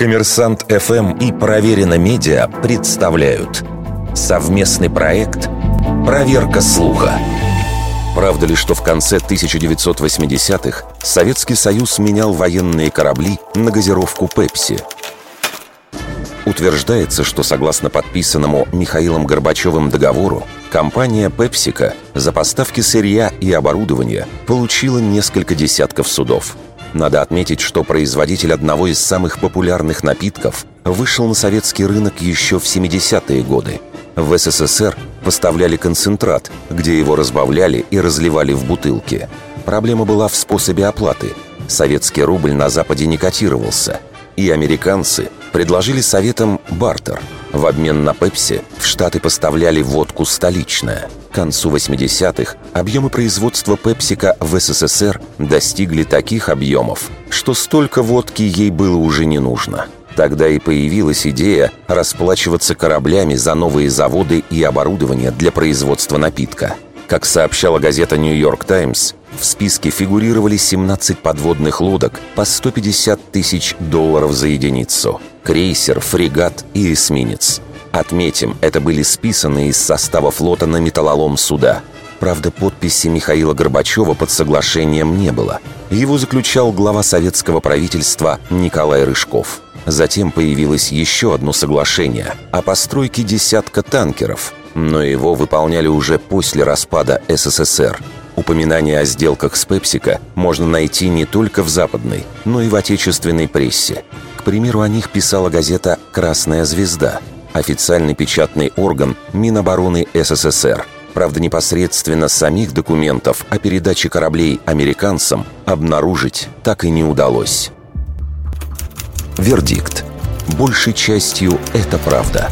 Коммерсант ФМ и Проверено Медиа представляют совместный проект «Проверка слуха». Правда ли, что в конце 1980-х Советский Союз менял военные корабли на газировку «Пепси»? Утверждается, что согласно подписанному Михаилом Горбачевым договору, компания «Пепсика» за поставки сырья и оборудования получила несколько десятков судов – надо отметить, что производитель одного из самых популярных напитков вышел на советский рынок еще в 70-е годы. В СССР поставляли концентрат, где его разбавляли и разливали в бутылки. Проблема была в способе оплаты. Советский рубль на Западе не котировался, и американцы предложили советам бартер. В обмен на пепси в Штаты поставляли водку «Столичная». К концу 80-х объемы производства Пепсика в СССР достигли таких объемов, что столько водки ей было уже не нужно. Тогда и появилась идея расплачиваться кораблями за новые заводы и оборудование для производства напитка. Как сообщала газета «Нью-Йорк Таймс», в списке фигурировали 17 подводных лодок по 150 тысяч долларов за единицу. Крейсер, фрегат и эсминец – Отметим, это были списанные из состава флота на металлолом суда. Правда, подписи Михаила Горбачева под соглашением не было. Его заключал глава советского правительства Николай Рыжков. Затем появилось еще одно соглашение о постройке десятка танкеров, но его выполняли уже после распада СССР. Упоминания о сделках с Пепсика можно найти не только в западной, но и в отечественной прессе. К примеру, о них писала газета «Красная звезда», официальный печатный орган Минобороны СССР. Правда, непосредственно самих документов о передаче кораблей американцам обнаружить так и не удалось. Вердикт. Большей частью это правда.